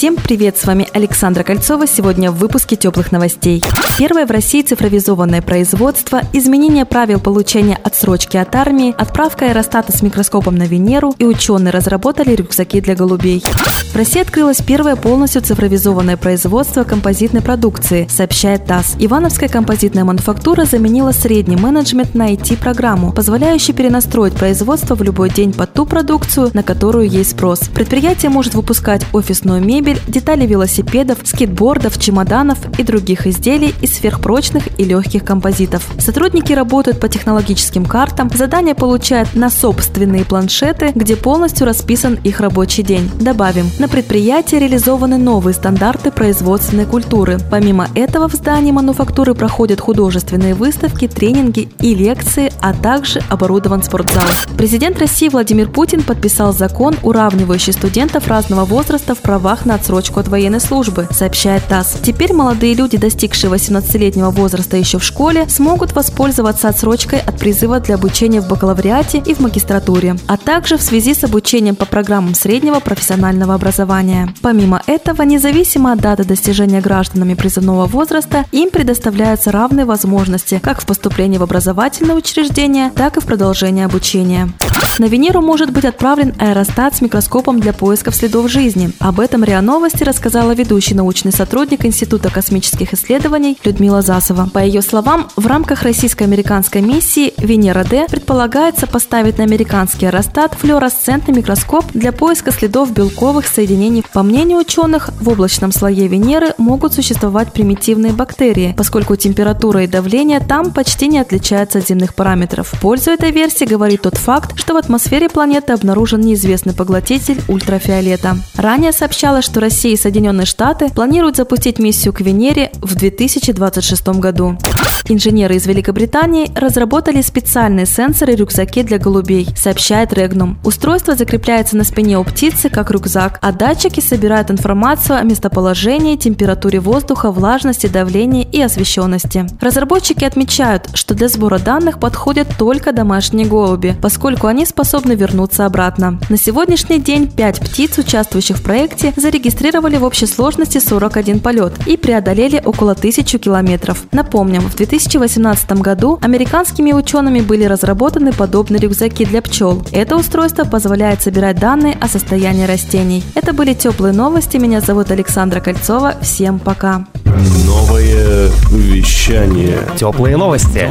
Всем привет, с вами Александра Кольцова. Сегодня в выпуске теплых новостей. Первое в России цифровизованное производство, изменение правил получения отсрочки от армии, отправка аэростата с микроскопом на Венеру и ученые разработали рюкзаки для голубей. В России открылось первое полностью цифровизованное производство композитной продукции, сообщает ТАСС. Ивановская композитная мануфактура заменила средний менеджмент на IT-программу, позволяющую перенастроить производство в любой день под ту продукцию, на которую есть спрос. Предприятие может выпускать офисную мебель, детали велосипедов, скейтбордов, чемоданов и других изделий из сверхпрочных и легких композитов. Сотрудники работают по технологическим картам, задания получают на собственные планшеты, где полностью расписан их рабочий день. Добавим, на предприятии реализованы новые стандарты производственной культуры. Помимо этого в здании мануфактуры проходят художественные выставки, тренинги и лекции, а также оборудован спортзал. Президент России Владимир Путин подписал закон, уравнивающий студентов разного возраста в правах на отсрочку от военной службы, сообщает ТАСС. Теперь молодые люди, достигшие 18-летнего возраста еще в школе, смогут воспользоваться отсрочкой от призыва для обучения в бакалавриате и в магистратуре, а также в связи с обучением по программам среднего профессионального образования. Помимо этого, независимо от даты достижения гражданами призывного возраста, им предоставляются равные возможности как в поступлении в образовательное учреждение, так и в продолжении обучения. На Венеру может быть отправлен аэростат с микроскопом для поисков следов жизни. Об этом РИА Новости рассказала ведущий научный сотрудник Института космических исследований Людмила Засова. По ее словам, в рамках российско-американской миссии Венера-Д предполагается поставить на американский аэростат флуоресцентный микроскоп для поиска следов белковых соединений. По мнению ученых, в облачном слое Венеры могут существовать примитивные бактерии, поскольку температура и давление там почти не отличаются от земных параметров. В пользу этой версии говорит тот факт, что в атмосфере планеты обнаружен неизвестный поглотитель ультрафиолета. Ранее сообщалось, что Россия и Соединенные Штаты планируют запустить миссию к Венере в 2026 году. Инженеры из Великобритании разработали специальные сенсоры-рюкзаки для голубей, сообщает Регнум. Устройство закрепляется на спине у птицы, как рюкзак, а датчики собирают информацию о местоположении, температуре воздуха, влажности, давлении и освещенности. Разработчики отмечают, что для сбора данных подходят только домашние голуби, поскольку они способны вернуться обратно. На сегодняшний день 5 птиц, участвующих в проекте, зарегистрировали в общей сложности 41 полет и преодолели около 1000 километров. Напомним, в 2018 году американскими учеными были разработаны подобные рюкзаки для пчел. Это устройство позволяет собирать данные о состоянии растений. Это были теплые новости. Меня зовут Александра Кольцова. Всем пока. Новое вещание. Теплые новости.